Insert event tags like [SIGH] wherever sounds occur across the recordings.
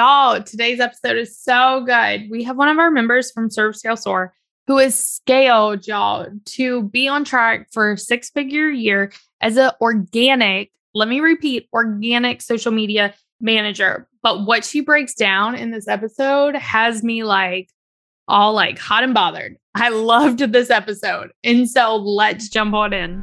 Y'all, today's episode is so good. We have one of our members from Serve Scale Soar who has scaled y'all to be on track for six figure year as an organic, let me repeat, organic social media manager. But what she breaks down in this episode has me like all like hot and bothered. I loved this episode. And so let's jump on in.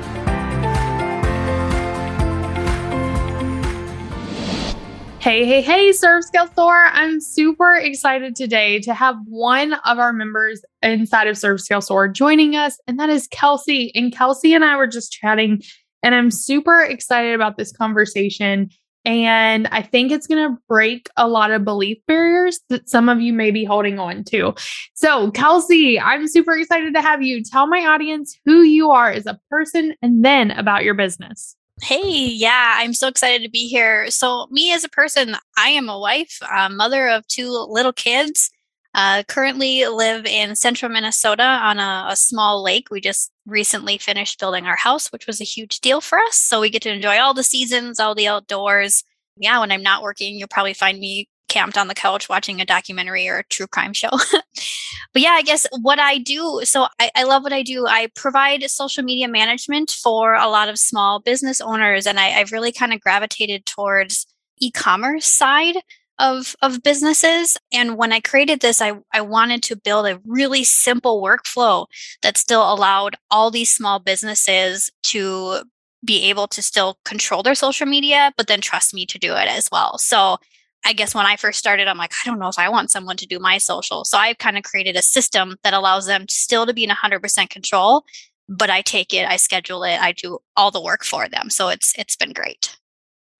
Hey, hey, hey, Scale Soar. I'm super excited today to have one of our members inside of Scale Soar joining us, and that is Kelsey. And Kelsey and I were just chatting, and I'm super excited about this conversation. And I think it's going to break a lot of belief barriers that some of you may be holding on to. So, Kelsey, I'm super excited to have you. Tell my audience who you are as a person and then about your business. Hey, yeah, I'm so excited to be here. So, me as a person, I am a wife, a mother of two little kids. Uh, currently live in central Minnesota on a, a, small lake. We just recently finished building our house, which was a huge deal for us. So we get to enjoy all the seasons, all the outdoors. Yeah, when I'm not working, you'll probably find me camped on the couch watching a documentary or a true crime show. [LAUGHS] but yeah, I guess what I do, so I, I, love what I do. I provide social media management for a lot of small business owners, and I, I've really kind of gravitated towards e-commerce side of of businesses and when i created this I, I wanted to build a really simple workflow that still allowed all these small businesses to be able to still control their social media but then trust me to do it as well so I guess when I first started, I'm like, I don't know if I want someone to do my social. So I've kind of created a system that allows them still to be in 100% control, but I take it, I schedule it, I do all the work for them. So it's it's been great.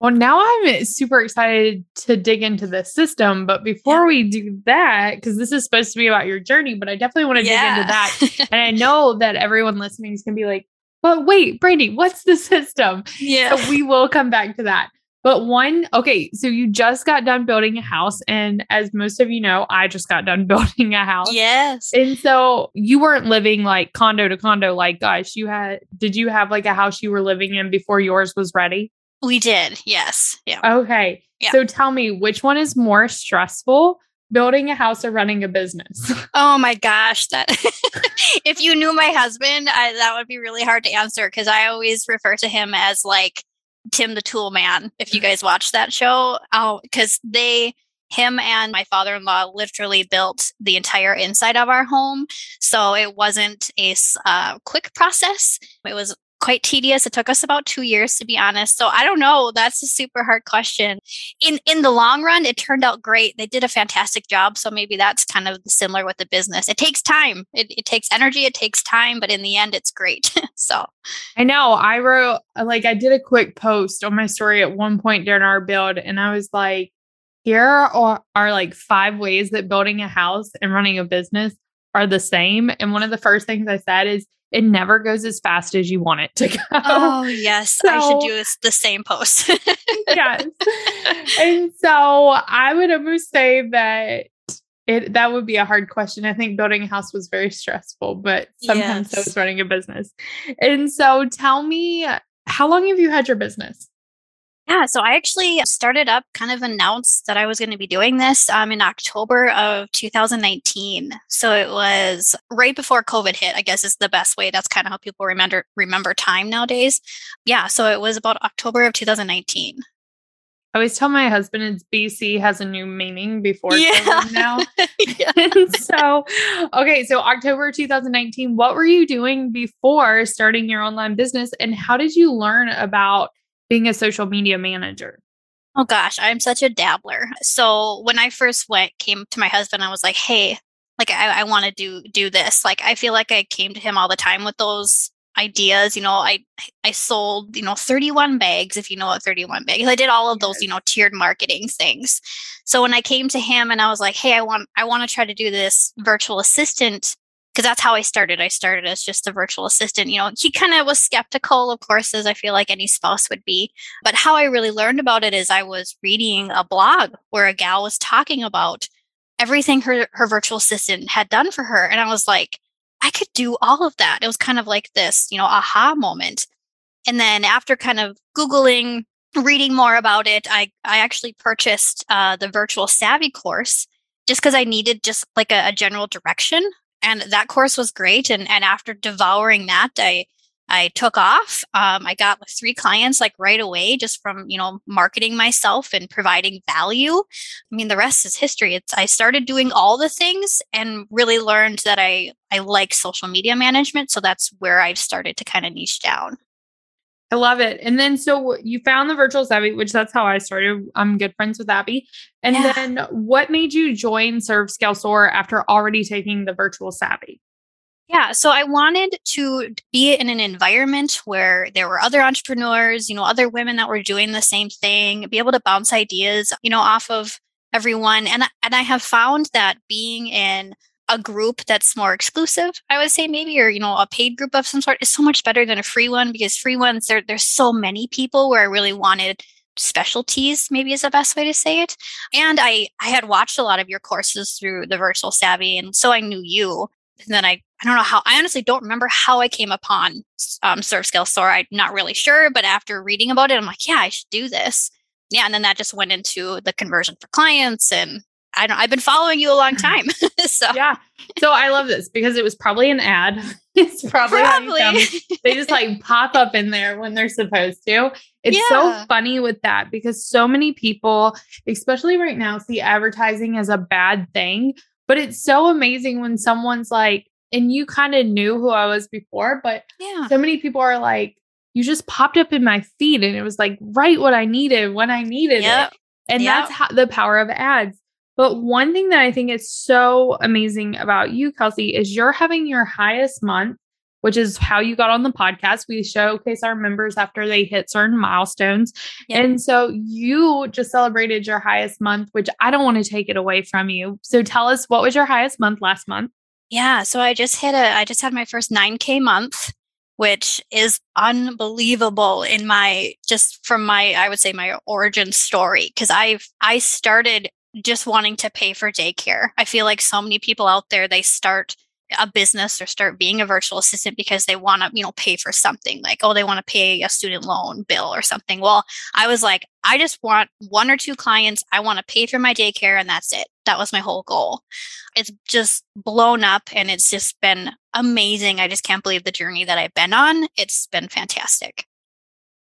Well, now I'm eh, super excited to dig into the system. But before we do that, because this is supposed to be about your journey, but I definitely want to yeah. dig into that. [LAUGHS] and I know that everyone listening is going to be like, but wait, Brandy, what's the [LAUGHS] system? Yeah. So we will come back to that. But one, okay, so you just got done building a house. And as most of you know, I just got done [LAUGHS] building a house. Yes. And so you weren't living like condo to condo like gosh, you had, did you have like a house you were living in before yours was ready? We did. Yes. Yeah. Okay. Yeah. So tell me, which one is more stressful? Building a house or running a business? [LAUGHS] Oh my gosh, that [LAUGHS] if you knew my husband, I, that would be really hard to answer because I always refer to him as like Tim the Tool Man, if you guys watch that show. Oh, because they, him and my father in law literally built the entire inside of our home. So it wasn't a uh, quick process. It was quite tedious. It took us about two years to be honest. So I don't know. That's a super hard question. In in the long run, it turned out great. They did a fantastic job. So maybe that's kind of similar with the business. It takes time. It, it takes energy. It takes time, but in the end, it's great. [LAUGHS] so I know. I wrote like I did a quick post on my story at one point during our build, and I was like, here are, are like five ways that building a house and running a business are the same. And one of the first things I said is it never goes as fast as you want it to go. Oh, yes. So, I should do the same post. [LAUGHS] yes. And so I would almost say that it that would be a hard question. I think building a house was very stressful, but sometimes yes. so is running a business. And so tell me, how long have you had your business? Yeah, so I actually started up, kind of announced that I was going to be doing this um, in October of 2019. So it was right before COVID hit. I guess is the best way. That's kind of how people remember remember time nowadays. Yeah, so it was about October of 2019. I always tell my husband it's BC has a new meaning before yeah. now. [LAUGHS] [LAUGHS] so, okay, so October 2019, what were you doing before starting your online business and how did you learn about being a social media manager? Oh gosh, I'm such a dabbler. So when I first went, came to my husband, I was like, "Hey, like I, I want to do do this." Like I feel like I came to him all the time with those ideas. You know, I I sold you know 31 bags, if you know what 31 bags. I did all of those you know tiered marketing things. So when I came to him and I was like, "Hey, I want I want to try to do this virtual assistant because that's how I started. I started as just a virtual assistant. You know, he kind of was skeptical, of course, as I feel like any spouse would be. But how I really learned about it is I was reading a blog where a gal was talking about everything her, her virtual assistant had done for her. And I was like, I could do all of that. It was kind of like this, you know, aha moment. And then after kind of Googling, reading more about it, I, I actually purchased uh, the virtual savvy course just because I needed just like a, a general direction and that course was great. And and after devouring that, I I took off. Um, I got three clients like right away just from you know marketing myself and providing value. I mean, the rest is history. It's I started doing all the things and really learned that I I like social media management. So that's where I've started to kind of niche down. I love it. And then so you found the virtual savvy, which that's how I started. I'm good friends with Abbey. And yeah. then what made you join Serve Scale Soar after already taking the virtual savvy? Yeah, so I wanted to be in an environment where there were other entrepreneurs, you know, other women that were doing the same thing, be able to bounce ideas, you know, off of everyone. And and I have found that being in a group that's more exclusive, I would say maybe, or you know, a paid group of some sort is so much better than a free one because free ones there there's so many people where I really wanted specialties maybe is the best way to say it. And i i had watched a lot of your courses through the virtual savvy and so i knew you. And then i i don't know how i honestly don't remember how i came upon um, serve scale soar i'm not really sure but after reading about it i'm like yeah i should do this. Yeah and then that just went into the conversion for clients and I don't I've been following you a long [LAUGHS] time. [LAUGHS] so yeah. So I love this because it was probably an ad. [LAUGHS] it's probably, probably. they just like pop up in there when they're supposed to. It's yeah. so funny with that because so many people, especially right now, see advertising as a bad thing. But it's so amazing when someone's like, and you kind of knew who I was before, but yeah. so many people are like, you just popped up in my feed and it was like right what I needed when I needed yep. it. And yep. that's how the power of ads. But one thing that I think is so amazing about you, Kelsey, is you're having your highest month, which is how you got on the podcast. We showcase our members after they hit certain milestones. Yep. And so you just celebrated your highest month, which I don't want to take it away from you. So tell us what was your highest month last month? Yeah. So I just hit a, I just had my first 9K month which is unbelievable in my just from my i would say my origin story because i've i started just wanting to pay for daycare. I feel like so many people out there, they start a business or start being a virtual assistant because they want to, you know, pay for something like, oh, they want to pay a student loan bill or something. Well, I was like, I just want one or two clients. I want to pay for my daycare and that's it. That was my whole goal. It's just blown up and it's just been amazing. I just can't believe the journey that I've been on. It's been fantastic.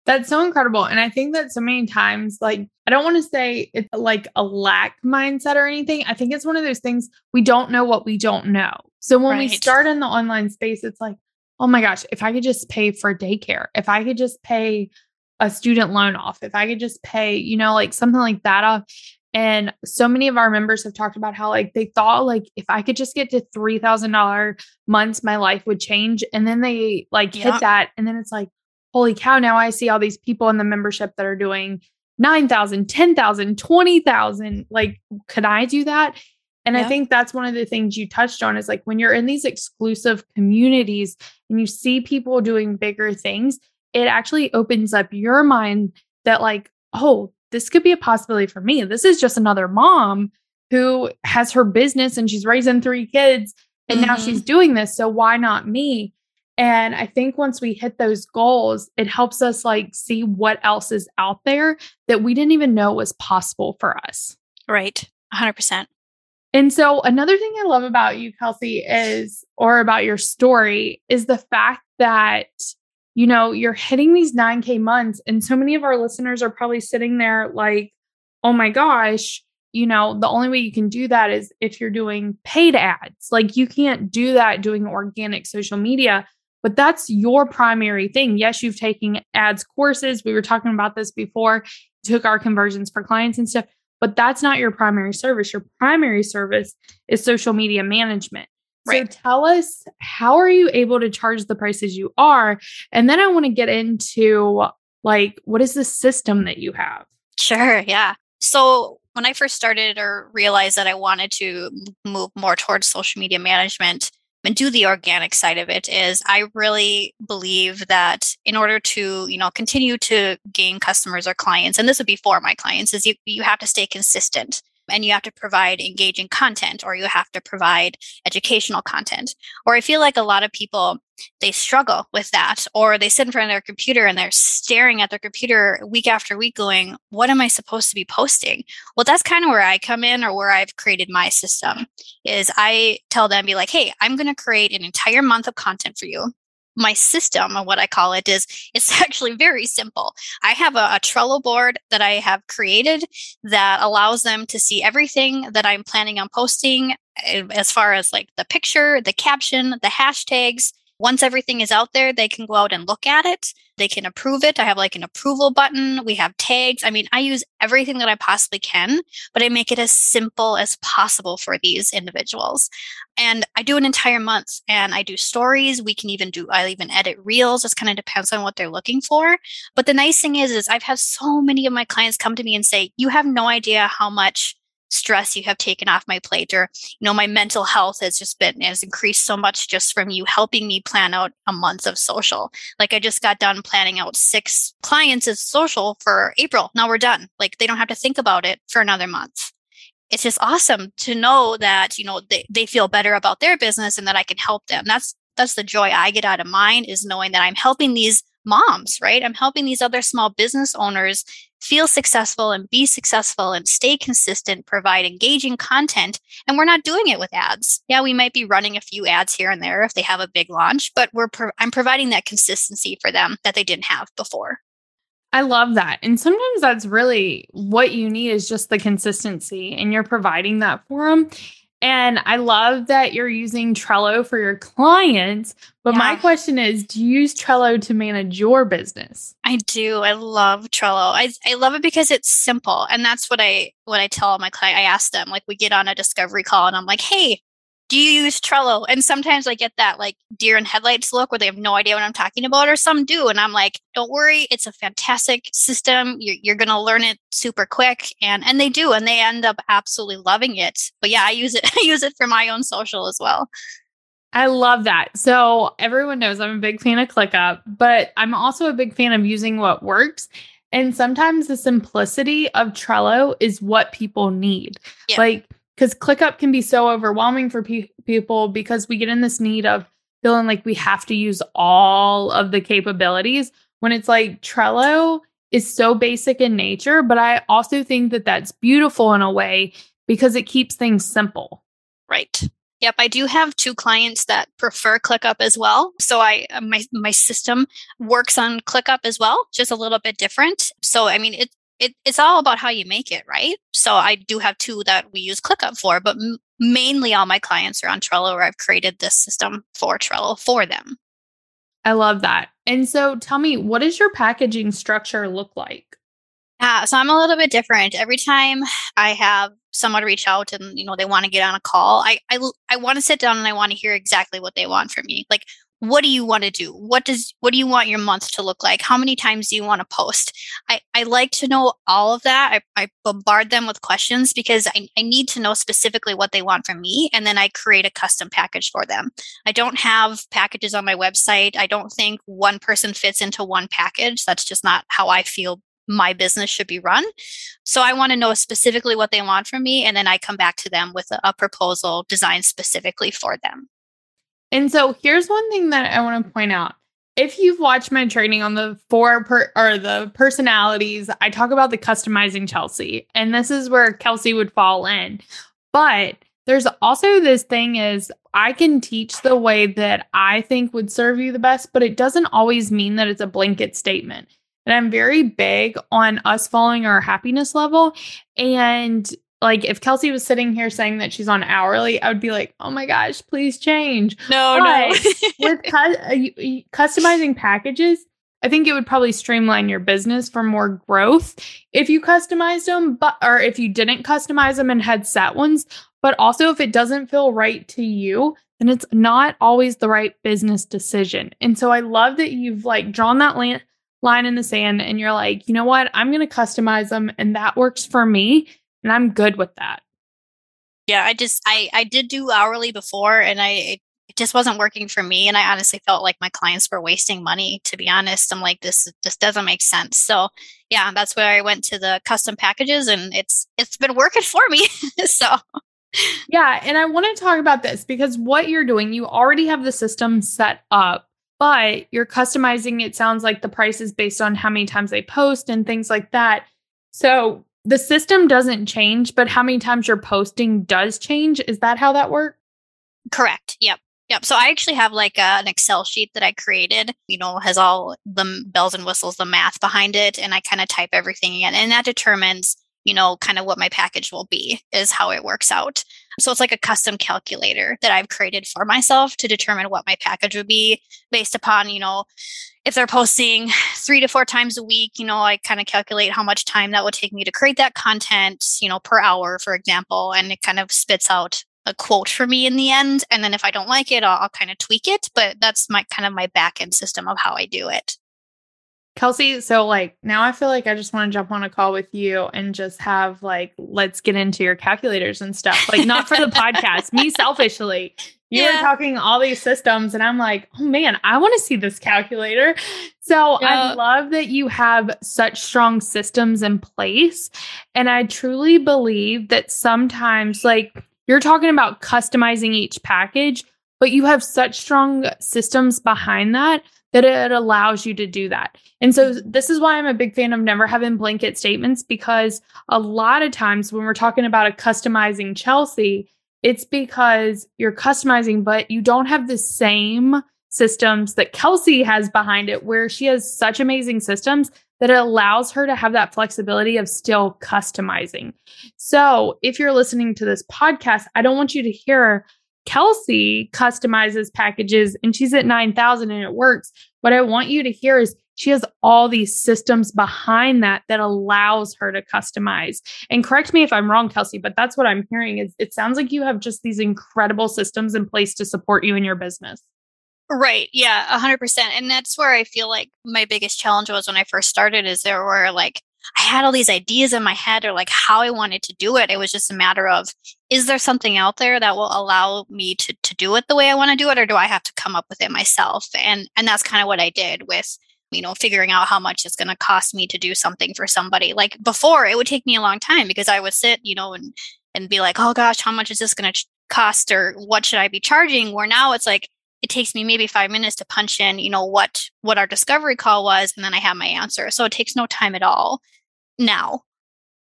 That's so incredible. And I think that so many times, like, I don't want to say it's like a lack mindset or anything. I think it's one of those things we don't know what we don't know. So when right. we start in the online space, it's like, oh my gosh, if I could just pay for daycare, if I could just pay a student loan off, if I could just pay, you know, like something like that off. And so many of our members have talked about how, like, they thought, like, if I could just get to $3,000 months, my life would change. And then they, like, hit that. And then it's like, holy cow, now I see all these people in the membership that are doing 9,000, 10,000, 20,000. Like, could I do that? And yeah. I think that's one of the things you touched on is like when you're in these exclusive communities and you see people doing bigger things, it actually opens up your mind that, like, oh, this could be a possibility for me. This is just another mom who has her business and she's raising three kids and mm-hmm. now she's doing this. So why not me? And I think once we hit those goals, it helps us like see what else is out there that we didn't even know was possible for us. Right. 100%. And so another thing I love about you, Kelsey, is, or about your story, is the fact that, you know, you're hitting these 9K months. And so many of our listeners are probably sitting there like, oh my gosh, you know, the only way you can do that is if you're doing paid ads. Like you can't do that doing organic social media but that's your primary thing. Yes, you've taken ads courses. We were talking about this before, took our conversions for clients and stuff, but that's not your primary service. Your primary service is social media management. Right. So tell us how are you able to charge the prices you are? And then I want to get into like what is the system that you have? Sure, yeah. So when I first started or realized that I wanted to move more towards social media management, and do the organic side of it is I really believe that in order to, you know, continue to gain customers or clients, and this would be for my clients, is you, you have to stay consistent and you have to provide engaging content or you have to provide educational content. Or I feel like a lot of people they struggle with that or they sit in front of their computer and they're staring at their computer week after week going what am i supposed to be posting well that's kind of where i come in or where i've created my system is i tell them be like hey i'm going to create an entire month of content for you my system and what I call it is it's [LAUGHS] actually very simple. I have a, a, Trello board that I have created that allows them to see everything that I'm planning on posting eh, as far as like the picture, the caption, the hashtags, once everything is out there, they can go out and look at it. They can approve it. I have like an approval button. We have tags. I mean, I use everything that I possibly can, but I make it as simple as possible for these individuals. And I do an entire month and I do stories. We can even do, I even edit reels. It kind of depends on what they're looking for. But the nice thing is, is I've had so many of my clients come to me and say, you have no idea how much stress you have taken off my plate or you know my mental health has just been has increased so much just from you helping me plan out a month of social. Like i just got done planning out six clients as social for april. Now we're done. Like they don't have to think about it for another month. It's just awesome to know that you know they, they feel better about their business and that i can help them. That's that's the joy i get out of mine is knowing that i'm helping these moms right? I'm helping these other small business owners feel successful and be successful and stay consistent, provide engaging content. And we're not doing it with ads. Yeah, we might be running a few ads here and there if they have a big launch, but we're pro- I'm providing that consistency for them that they didn't have before. I love that. And sometimes that's really what you need is just the consistency and you're providing that for them. And I love that you're using Trello for your clients. But yeah. my question is do you use Trello to manage your business? I do. I love Trello. I, I love it because it's simple. And that's what I what I tell my client. I ask them, like we get on a discovery call and I'm like, hey, do you use Trello? And sometimes I get that like deer in headlights look where they have no idea what I'm talking about, or some do. And I'm like, don't worry, it's a fantastic system. You're, you're going to learn it super quick. And, and they do, and they end up absolutely loving it. But yeah, I use it. [LAUGHS] I use it for my own social as well. I love that. So everyone knows I'm a big fan of ClickUp, but I'm also a big fan of using what works. And sometimes the simplicity of Trello is what people need. Yeah. Like because ClickUp can be so overwhelming for pe- people because we get in this need of feeling like we have to use all of the capabilities when it's like Trello is so basic in nature, but I also think that that's beautiful in a way because it keeps things simple. Right. Yep, I do have two clients that prefer ClickUp as well. So I uh, my my system works on ClickUp as well, just a little bit different. So I mean, it it, it's all about how you make it, right? So I do have two that we use ClickUp for, but m- mainly all my clients are on Trello, where I've created this system for Trello for them. I love that. And so tell me, what does your packaging structure look like? Yeah, so I'm a little bit different. Every time I have someone reach out and you know they want to get on a call, I I, I want to sit down and I want to hear exactly what they want from me. Like what do you want to do what does what do you want your month to look like how many times do you want to post i, I like to know all of that I, I bombard them with questions because I, I need to know specifically what they want from me and then i create a custom package for them i don't have packages on my website i don't think one person fits into one package that's just not how i feel my business should be run. So I want to know specifically what they want from me. And then I come back to them with a, a proposal designed specifically for them. And so here's one thing that I want to point out. If you've watched my training on the four per, or the personalities, I talk about the customizing Chelsea, and this is where Kelsey would fall in. But there's also this thing is I can teach the way that I think would serve you the best, but it doesn't always mean that it's a blanket statement. And I'm very big on us following our happiness level. And like if Kelsey was sitting here saying that she's on hourly, I would be like, "Oh my gosh, please change." No, but no. [LAUGHS] with cu- uh, customizing packages, I think it would probably streamline your business for more growth if you customized them, but or if you didn't customize them and had set ones. But also, if it doesn't feel right to you, then it's not always the right business decision. And so, I love that you've like drawn that line line in the sand, and you're like, you know what, I'm going to customize them, and that works for me and I'm good with that. Yeah, I just I I did do hourly before and I it, just wasn't working for me. And I honestly felt like my clients were wasting money, to be honest. I'm like, this just doesn't make sense. So yeah, that's where I went to the custom packages and it's it's been working [LAUGHS] for me. so yeah, and I want to talk about this because what you're doing, you already have the system set up, but you're customizing it sounds like the price is based on how many times they post and things like that. So the system doesn't change, but how many times you're posting does change. Is that how that works? Correct. Yep. Yep. So I actually have like a, an Excel sheet that I created, you know, has all the bells and whistles, the math behind it. And I kind of type everything in and that determines, you know, kind of what my package will be is how it works out. So it's like a custom calculator that I've created for myself to determine what my package would be based upon, you know, if they're posting three to four times a week, you know, I kind of calculate how much time that would take me to create that content, you know, per hour, for example, and it kind of spits out a quote for me in the end. And then if I don't like it, I'll, I'll kind of tweak it. But that's my kind of my back end system of how I do it. Kelsey, so like now I feel like I just want to jump on a call with you and just have like, let's get into your calculators and stuff. Like, not for the podcast, me selfishly. You yeah. were talking all these systems, and I'm like, oh man, I want to see this calculator. So yeah. I love that you have such strong systems in place. And I truly believe that sometimes, like, you're talking about customizing each package, but you have such strong systems behind that that it allows you to do that. And so mm-hmm. this is why I'm a big fan of never having blanket statements because a lot of times when we're talking about a customizing Chelsea, it's because you're customizing, but you don't have the same systems that Kelsey has behind it, where she has such amazing systems that it allows her to have that flexibility of still customizing. So if you're listening to this podcast, I don't want you to hear Kelsey customizes packages and she's at 9,000 and it works. What I want you to hear is she has all these systems behind that that allows her to customize. And correct me if I'm wrong, Kelsey, but that's what I'm hearing is it sounds like you have just these incredible systems in place to support you in your business. Right. Yeah, 100%. And that's where I feel like my biggest challenge was when I first started is there were like I had all these ideas in my head or like how I wanted to do it. It was just a matter of is there something out there that will allow me to to do it the way I want to do it or do I have to come up with it myself? And and that's kind of what I did with you know figuring out how much it's going to cost me to do something for somebody. Like before it would take me a long time because I would sit, you know, and and be like, "Oh gosh, how much is this going to cost or what should I be charging?" Where now it's like it takes me maybe five minutes to punch in you know what what our discovery call was and then i have my answer. So it takes no time at all. Now.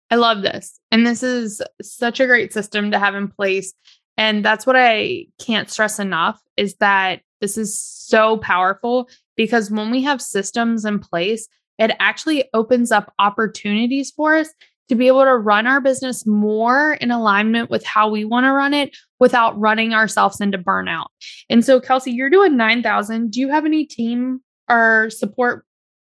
I love this. And this is such a great system to have in place. And that's what i can't stress enough is that this is so powerful because when we have systems in place it actually opens up opportunities for us to be able to run our business more in alignment with how we want to run it without running ourselves into burnout. And so, Kelsey, you're doing 9,000. Do you have any team or support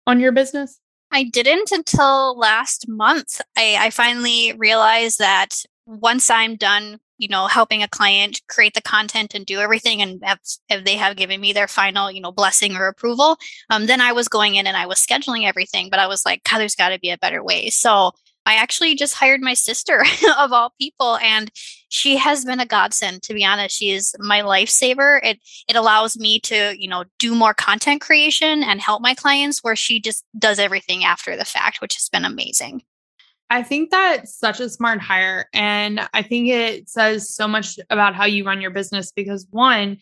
on your business? I didn't until last month. I, I finally realized that once I'm done, you know, helping a client create the content and do everything, and if, if they have given me their final, you know, blessing or approval, um, then I was going in and I was scheduling everything. But I was like, God, there's got to be a better way. So I actually just hired my sister [LAUGHS] of all people and she has been a godsend to be honest. She is my lifesaver. It it allows me to, you know, do more content creation and help my clients where she just does everything after the fact, which has been amazing. I think that's such a smart hire and I think it says so much about how you run your business because one,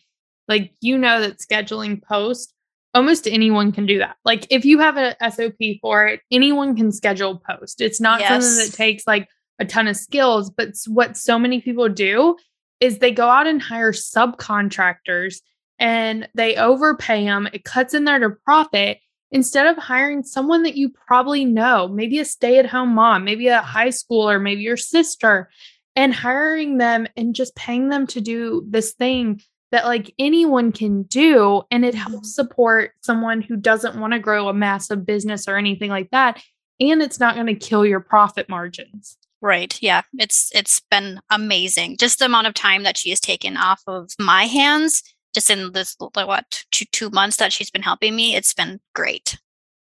like you know that scheduling post almost anyone can do that. Like if you have a SOP for it, anyone can schedule post. It's not yes. something that takes like a ton of skills, but what so many people do is they go out and hire subcontractors and they overpay them. It cuts in there to profit instead of hiring someone that you probably know, maybe a stay-at-home mom, maybe a high schooler, maybe your sister, and hiring them and just paying them to do this thing that like anyone can do and it helps mm-hmm. support someone who doesn't want to grow a massive business or anything like that and it's not going to kill your profit margins. Right yeah it's it's been amazing. Just the amount of time that she has taken off of my hands just in this what two, two months that she's been helping me it's been great.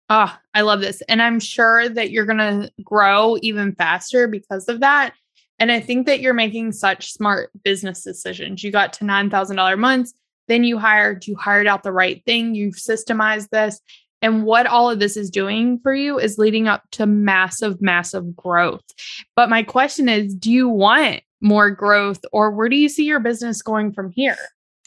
Oh i love this and i'm sure that you're going to grow even faster because of that and I think that you're making such smart business decisions. You got to $9,000 months. Then you hired, you hired out the right thing, you've systemized this. And what all of this is doing for you is leading up to massive, massive growth. But my question is do you want more growth or where do you see your business going from here?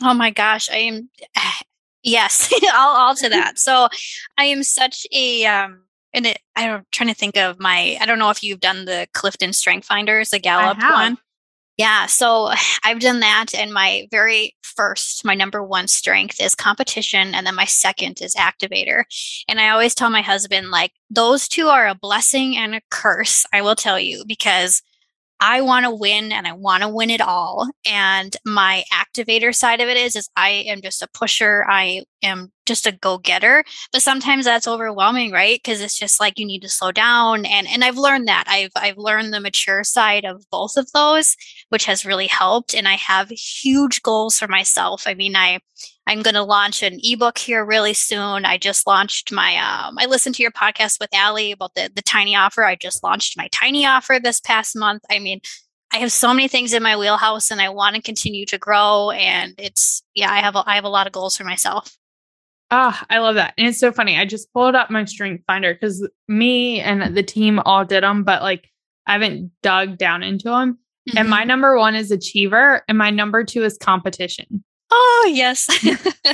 Oh my gosh, I am [SIGHS] yes, [LAUGHS] all, all to that. So I am such a um and it, I'm trying to think of my I don't know if you've done the Clifton Strength Finders, the Gallup one. Yeah, so [SIGHS] I've done that. And my very first, my number one strength is competition. And then my second is activator. And I always tell my husband, like, those two are a blessing and a curse, I will tell you, because I want to win and I want to win it all. And my activator side of it is, is I am just a pusher. I am just a go-getter. But sometimes that's overwhelming, right? Because it's just like you need to slow down. And and I've learned that. I've I've learned the mature side of both of those, which has really helped. And I have huge goals for myself. I mean, I I'm going to launch an ebook here really soon. I just launched my, um, I listened to your podcast with Allie about the, the tiny offer. I just launched my tiny offer this past month. I mean, I have so many things in my wheelhouse and I want to continue to grow. And it's, yeah, I have, a, I have a lot of goals for myself. Ah, oh, I love that. And it's so funny. I just pulled up my strength finder because me and the team all did them, but like I haven't dug down into them. Mm-hmm. And my mm-hmm. number one is achiever, and my number two is competition. Oh, yes.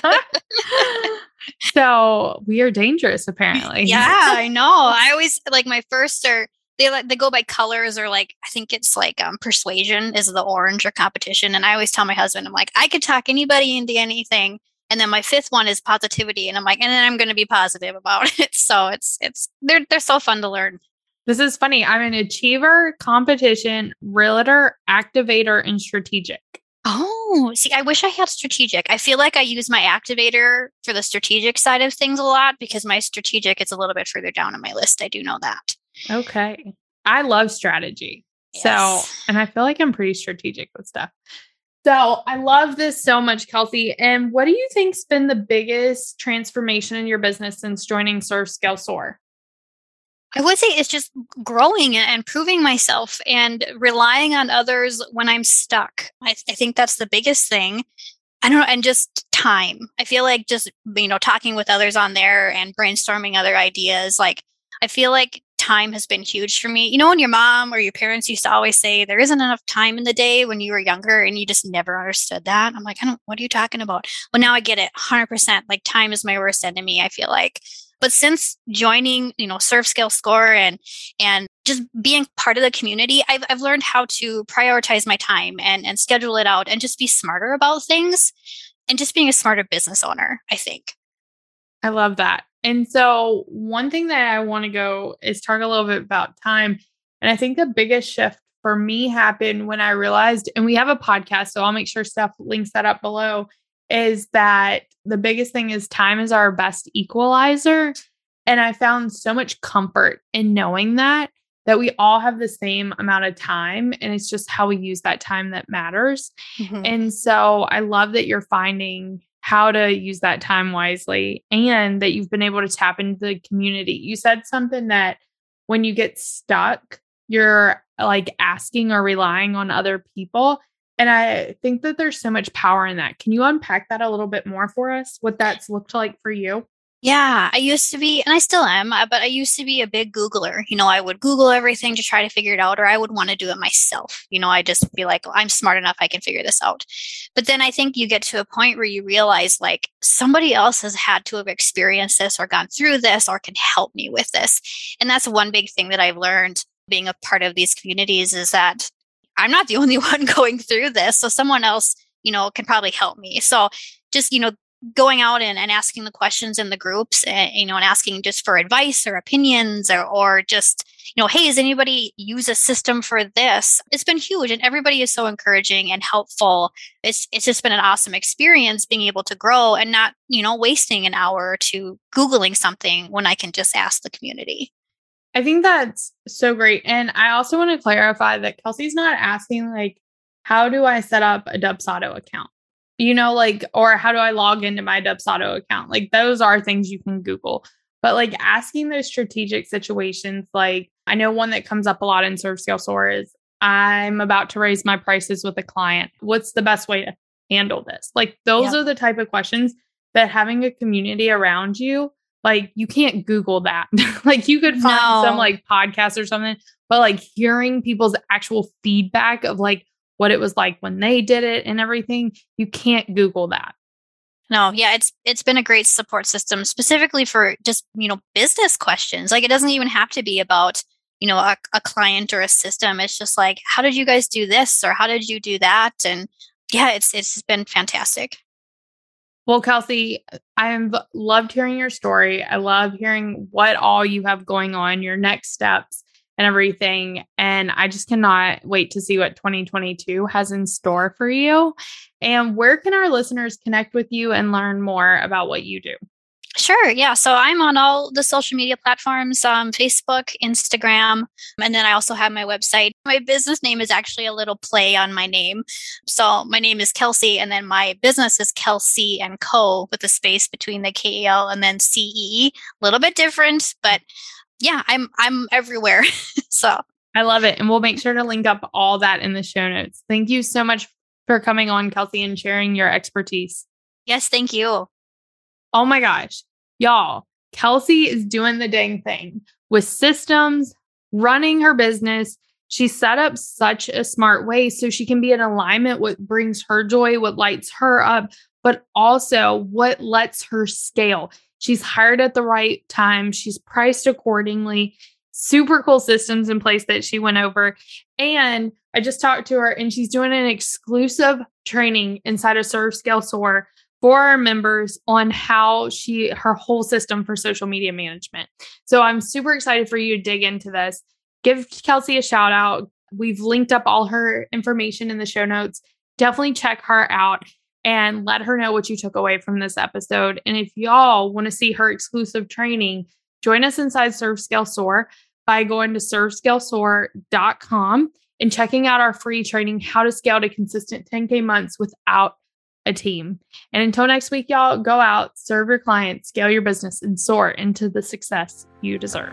[LAUGHS] so we are dangerous, apparently. Yeah, I know. I always like my first are they like they go by colors or like I think it's like um persuasion is the orange or competition. And I always tell my husband, I'm like, I could talk anybody into anything. And then my fifth one is positivity. And I'm like, and then I'm gonna be positive about [LAUGHS] it. So it's it's they're they're so fun to learn. This is funny. I'm an achiever, competition, relator, activator, and strategic. Oh, see, I wish I had strategic. I feel like I use my activator for the strategic side of things a lot because my strategic is a little bit further down on my list. I do know that. Okay. I love strategy. Yes. So, and I feel like I'm pretty strategic with stuff. So, I love this so much, Kelsey. And what do you think's been the biggest transformation in your business since joining Serve Scale Soar? I would say it's just growing and proving myself and relying on others when I'm stuck. I, I, think that's the biggest thing. I don't know, and just time. I feel like just, you know, talking with others on there and brainstorming other ideas. Like, I feel like time has been huge for me. You know, when your mom or your parents used to always say there isn't enough time in the day when you were younger and you just never understood that. I'm like, I don't, what are you talking about? Well, now I get it 100%. Like, time is my worst enemy, I feel like. But since joining, you know, Serve Scale Soar and and just being part of the community, I've I've learned how to prioritize my time and and schedule it out and just be smarter about things and just being a smarter business owner, I think. I love that. And so one thing that I want to go is talk a little bit about time. And I think the biggest shift for me happened when I realized, and we have a podcast, so I'll make sure Steph links that up below, is that the biggest thing is time is our best equalizer. And I found so much comfort in knowing that that we all have the same amount of time and it's just how we use that time that matters. Mm-hmm. And so I love that you're finding how to use that time wisely and that you've been able to tap into the community. You said something that when you get stuck, you're like asking or relying on other people. And I think that there's so much power in that. Can you unpack that a little bit more for us? What that's looked like for you? Yeah, I used to be, and I still am, uh, but I used to be a big Googler. You know, I would Google everything to try to figure it out, or I would want to do it myself. You know, I just be like, I'm smart enough, I can figure this out. But then I think you get to a point where you realize like somebody else has had to have experienced this or gone through this or can help me with this. And that's one big thing that I've learned being a part of these communities is that I'm not the [LAUGHS] only one going through this. So someone else, you know, can probably help me. So just, you know, going out and, and asking the questions in the groups and, you know, and asking just for advice or opinions or, or just, you know, hey, does anybody use a system for this? It's been huge and everybody is so encouraging and helpful. It's, it's just been an awesome experience being able to grow and not, you know, wasting an hour to Googling something when I can just ask the community. I think that's so great. And I also want to clarify that Kelsey's not asking, like, how do I set up a Dubsado account? You know, like, or how do I log into my Dubsado account? Like, those are things you can Google. But like asking those strategic situations, like, I know one that comes up a lot in Serve Scale Soar is I'm about to raise my prices with a client. What's the best way to handle this? Like, those are the type of questions that having a community around you, like, you can't Google that. [LAUGHS] like, you could find no. some like podcast or something, but like hearing people's actual feedback of like what it was like when they did it and everything, you can't Google that. No, yeah, it's it's been a great support system specifically for just, you know, business questions. Like it doesn't even have to be about, you know, a, a client or a system. It's just like, how did you guys do this or how did you do that? And yeah, it's it's been fantastic. Well, Kelsey, I've loved hearing your story. I love hearing what all you have going on, your next steps and everything. And I just cannot wait to see what 2022 has in store for you. And where can our listeners connect with you and learn more about what you do? Sure. Yeah. So I'm on all the social media platforms um, Facebook, Instagram, and then I also have my website. My business name is actually a little play on my name. So my name is Kelsey, and then my business is Kelsey and Co. with a space between the K E L and then C E E. A little bit different, but yeah, I'm I'm everywhere. [LAUGHS] so I love it. And we'll make sure to link up all that in the show notes. Thank you so much for coming on, Kelsey, and sharing your expertise. Yes, thank you. Oh my gosh. Y'all, Kelsey is doing the dang thing with systems, running her business. She set up such a smart way so she can be in alignment what brings her joy, what lights her up, but also what lets her scale. She's hired at the right time. She's priced accordingly. Super cool systems in place that she went over. And I just talked to her and she's doing an exclusive training inside of Serve Scale Soar for our members on how she her whole system for social media management. So I'm super excited for you to dig into this. Give Kelsey a shout out. We've linked up all her information in the show notes. Definitely check her out and let her know what you took away from this episode. And if y'all want to see her exclusive training, join us inside Serve Scale Soar by going to servescalesoar.com and checking out our free training, How to Scale to Consistent 10K Months Without a Team. And until next week, y'all, go out, serve your clients, scale your business, and soar into the success you deserve.